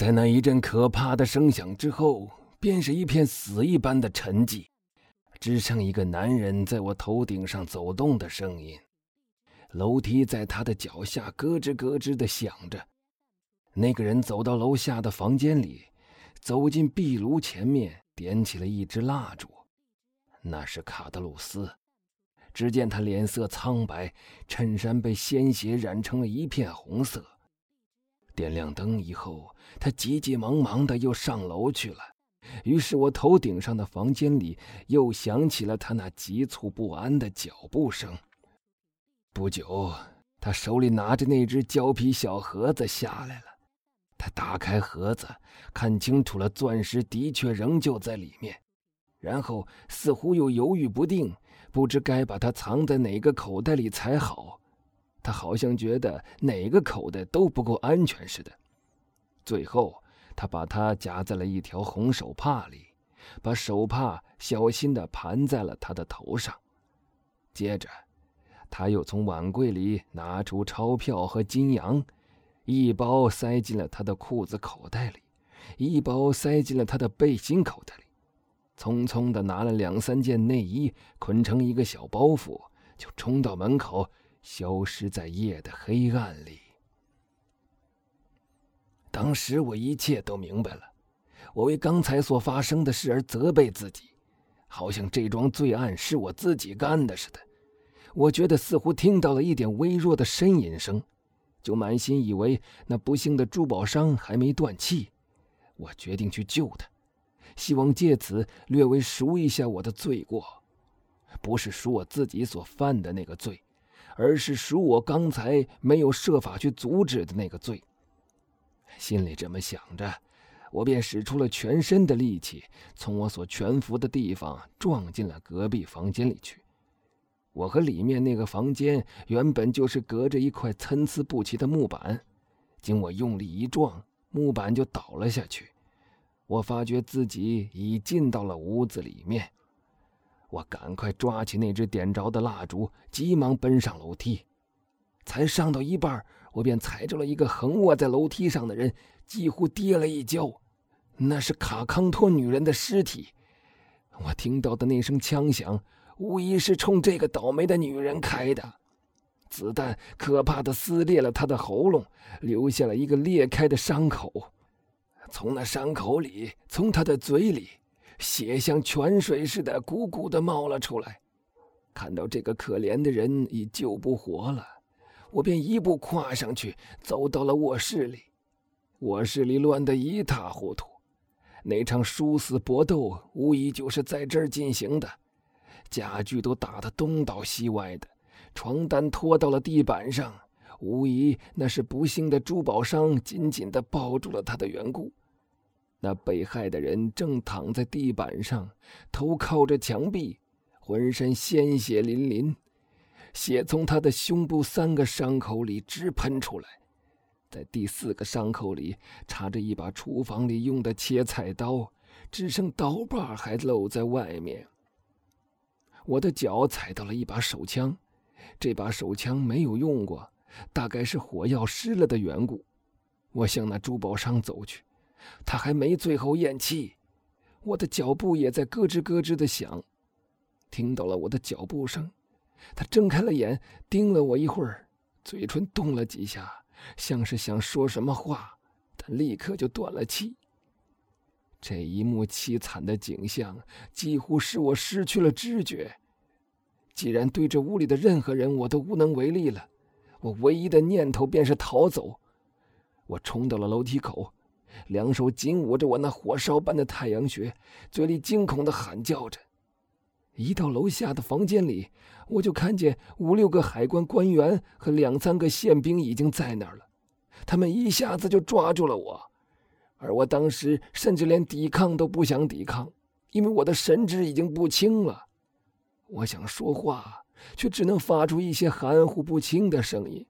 在那一阵可怕的声响之后，便是一片死一般的沉寂，只剩一个男人在我头顶上走动的声音。楼梯在他的脚下咯吱咯吱的响着。那个人走到楼下的房间里，走进壁炉前面，点起了一支蜡烛。那是卡德鲁斯。只见他脸色苍白，衬衫被鲜血染成了一片红色。点亮灯以后，他急急忙忙的又上楼去了。于是我头顶上的房间里又响起了他那急促不安的脚步声。不久，他手里拿着那只胶皮小盒子下来了。他打开盒子，看清楚了，钻石的确仍旧在里面。然后似乎又犹豫不定，不知该把它藏在哪个口袋里才好。他好像觉得哪个口袋都不够安全似的。最后，他把它夹在了一条红手帕里，把手帕小心地盘在了他的头上。接着。他又从碗柜里拿出钞票和金洋，一包塞进了他的裤子口袋里，一包塞进了他的背心口袋里，匆匆的拿了两三件内衣，捆成一个小包袱，就冲到门口，消失在夜的黑暗里。当时我一切都明白了，我为刚才所发生的事而责备自己，好像这桩罪案是我自己干的似的。我觉得似乎听到了一点微弱的呻吟声，就满心以为那不幸的珠宝商还没断气。我决定去救他，希望借此略微赎一下我的罪过，不是赎我自己所犯的那个罪，而是赎我刚才没有设法去阻止的那个罪。心里这么想着，我便使出了全身的力气，从我所蜷伏的地方撞进了隔壁房间里去。我和里面那个房间原本就是隔着一块参差不齐的木板，经我用力一撞，木板就倒了下去。我发觉自己已进到了屋子里面，我赶快抓起那只点着的蜡烛，急忙奔上楼梯。才上到一半，我便踩着了一个横卧在楼梯上的人，几乎跌了一跤。那是卡康托女人的尸体。我听到的那声枪响。无疑是冲这个倒霉的女人开的，子弹可怕的撕裂了她的喉咙，留下了一个裂开的伤口。从那伤口里，从她的嘴里，血像泉水似的鼓鼓的冒了出来。看到这个可怜的人已救不活了，我便一步跨上去，走到了卧室里。卧室里乱得一塌糊涂，那场殊死搏斗无疑就是在这儿进行的。家具都打得东倒西歪的，床单拖到了地板上，无疑那是不幸的珠宝商紧紧地抱住了他的缘故。那被害的人正躺在地板上，头靠着墙壁，浑身鲜血淋淋，血从他的胸部三个伤口里直喷出来，在第四个伤口里插着一把厨房里用的切菜刀，只剩刀把还露在外面。我的脚踩到了一把手枪，这把手枪没有用过，大概是火药湿了的缘故。我向那珠宝商走去，他还没最后咽气，我的脚步也在咯吱咯吱的响。听到了我的脚步声，他睁开了眼，盯了我一会儿，嘴唇动了几下，像是想说什么话，但立刻就断了气。这一幕凄惨的景象几乎使我失去了知觉。既然对这屋里的任何人我都无能为力了，我唯一的念头便是逃走。我冲到了楼梯口，两手紧捂着我那火烧般的太阳穴，嘴里惊恐的喊叫着。一到楼下的房间里，我就看见五六个海关官员和两三个宪兵已经在那儿了，他们一下子就抓住了我。而我当时甚至连抵抗都不想抵抗，因为我的神志已经不清了。我想说话，却只能发出一些含糊不清的声音。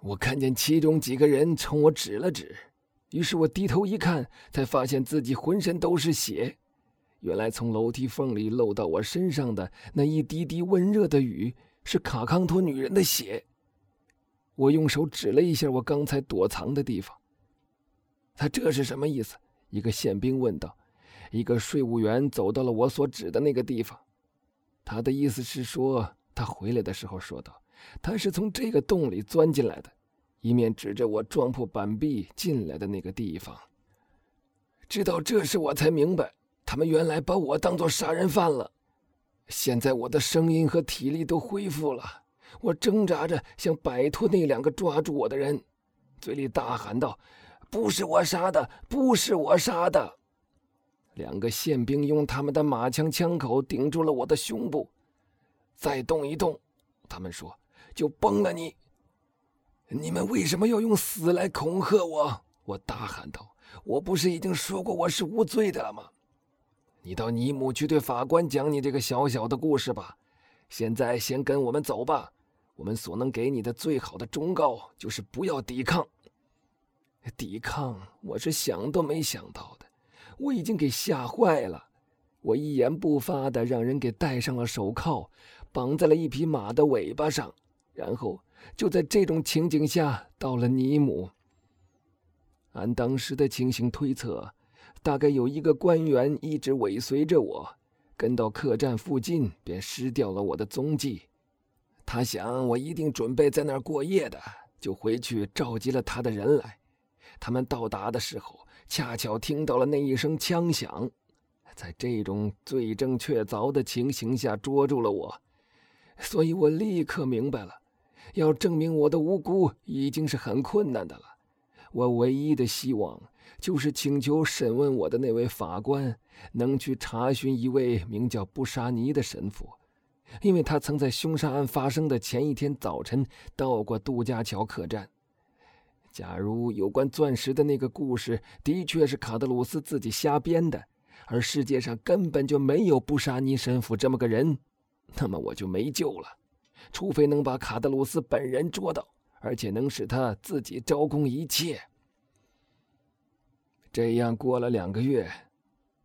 我看见其中几个人冲我指了指，于是我低头一看，才发现自己浑身都是血。原来从楼梯缝里漏到我身上的那一滴滴温热的雨，是卡康托女人的血。我用手指了一下我刚才躲藏的地方。他这是什么意思？一个宪兵问道。一个税务员走到了我所指的那个地方。他的意思是说，他回来的时候说道，他是从这个洞里钻进来的，一面指着我撞破板壁进来的那个地方。直到这时，我才明白，他们原来把我当作杀人犯了。现在我的声音和体力都恢复了，我挣扎着想摆脱那两个抓住我的人，嘴里大喊道：“不是我杀的，不是我杀的！”两个宪兵用他们的马枪枪口顶住了我的胸部。再动一动，他们说就崩了你。你们为什么要用死来恐吓我？我大喊道：“我不是已经说过我是无罪的了吗？”你到尼姆去对法官讲你这个小小的故事吧。现在先跟我们走吧。我们所能给你的最好的忠告就是不要抵抗。抵抗，我是想都没想到的。我已经给吓坏了。我一言不发的让人给戴上了手铐，绑在了一匹马的尾巴上，然后就在这种情景下到了尼姆。按当时的情形推测。大概有一个官员一直尾随着我，跟到客栈附近便失掉了我的踪迹。他想我一定准备在那儿过夜的，就回去召集了他的人来。他们到达的时候，恰巧听到了那一声枪响，在这种罪证确凿的情形下捉住了我，所以我立刻明白了，要证明我的无辜已经是很困难的了。我唯一的希望。就是请求审问我的那位法官能去查询一位名叫布沙尼的神父，因为他曾在凶杀案发生的前一天早晨到过杜家桥客栈。假如有关钻石的那个故事的确是卡德鲁斯自己瞎编的，而世界上根本就没有布沙尼神父这么个人，那么我就没救了，除非能把卡德鲁斯本人捉到，而且能使他自己招供一切。这样过了两个月，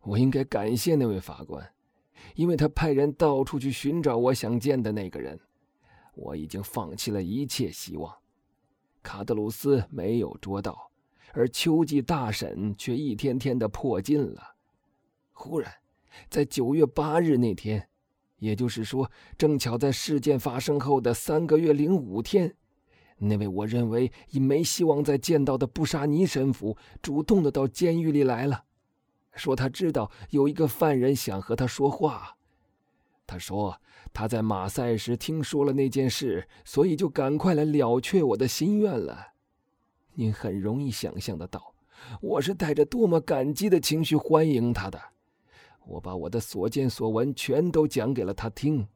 我应该感谢那位法官，因为他派人到处去寻找我想见的那个人。我已经放弃了一切希望，卡德鲁斯没有捉到，而秋季大审却一天天的迫近了。忽然，在九月八日那天，也就是说，正巧在事件发生后的三个月零五天。那位我认为已没希望再见到的布沙尼神父主动的到监狱里来了，说他知道有一个犯人想和他说话。他说他在马赛时听说了那件事，所以就赶快来了却我的心愿了。您很容易想象得到，我是带着多么感激的情绪欢迎他的。我把我的所见所闻全都讲给了他听。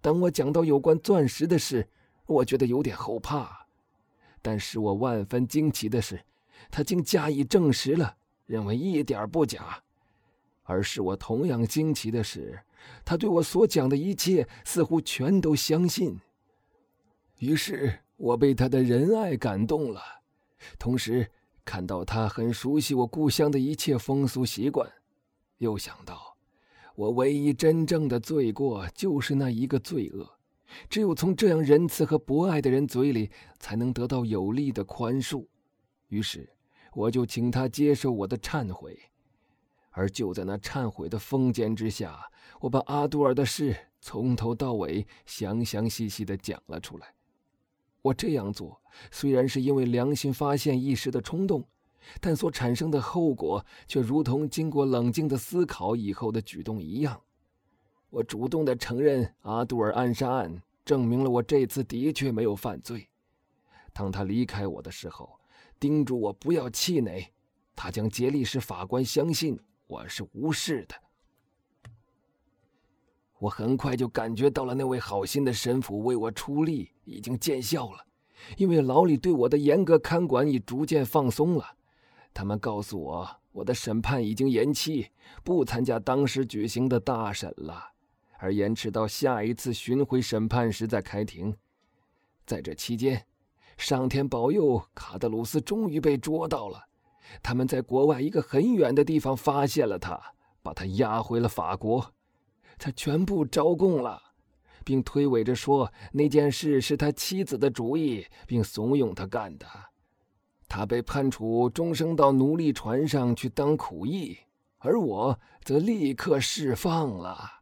当我讲到有关钻石的事。我觉得有点后怕，但使我万分惊奇的是，他竟加以证实了，认为一点不假；而使我同样惊奇的是，他对我所讲的一切似乎全都相信。于是我被他的仁爱感动了，同时看到他很熟悉我故乡的一切风俗习惯，又想到，我唯一真正的罪过就是那一个罪恶。只有从这样仁慈和博爱的人嘴里，才能得到有力的宽恕。于是，我就请他接受我的忏悔。而就在那忏悔的风间之下，我把阿杜尔的事从头到尾详详细细地讲了出来。我这样做虽然是因为良心发现一时的冲动，但所产生的后果却如同经过冷静的思考以后的举动一样。我主动的承认阿杜尔暗杀案，证明了我这次的确没有犯罪。当他离开我的时候，叮嘱我不要气馁，他将竭力使法官相信我是无事的。我很快就感觉到了那位好心的神父为我出力已经见效了，因为牢里对我的严格看管已逐渐放松了。他们告诉我，我的审判已经延期，不参加当时举行的大审了。而延迟到下一次巡回审判时再开庭。在这期间，上天保佑，卡德鲁斯终于被捉到了。他们在国外一个很远的地方发现了他，把他押回了法国。他全部招供了，并推诿着说那件事是他妻子的主意，并怂恿他干的。他被判处终生到奴隶船上去当苦役，而我则立刻释放了。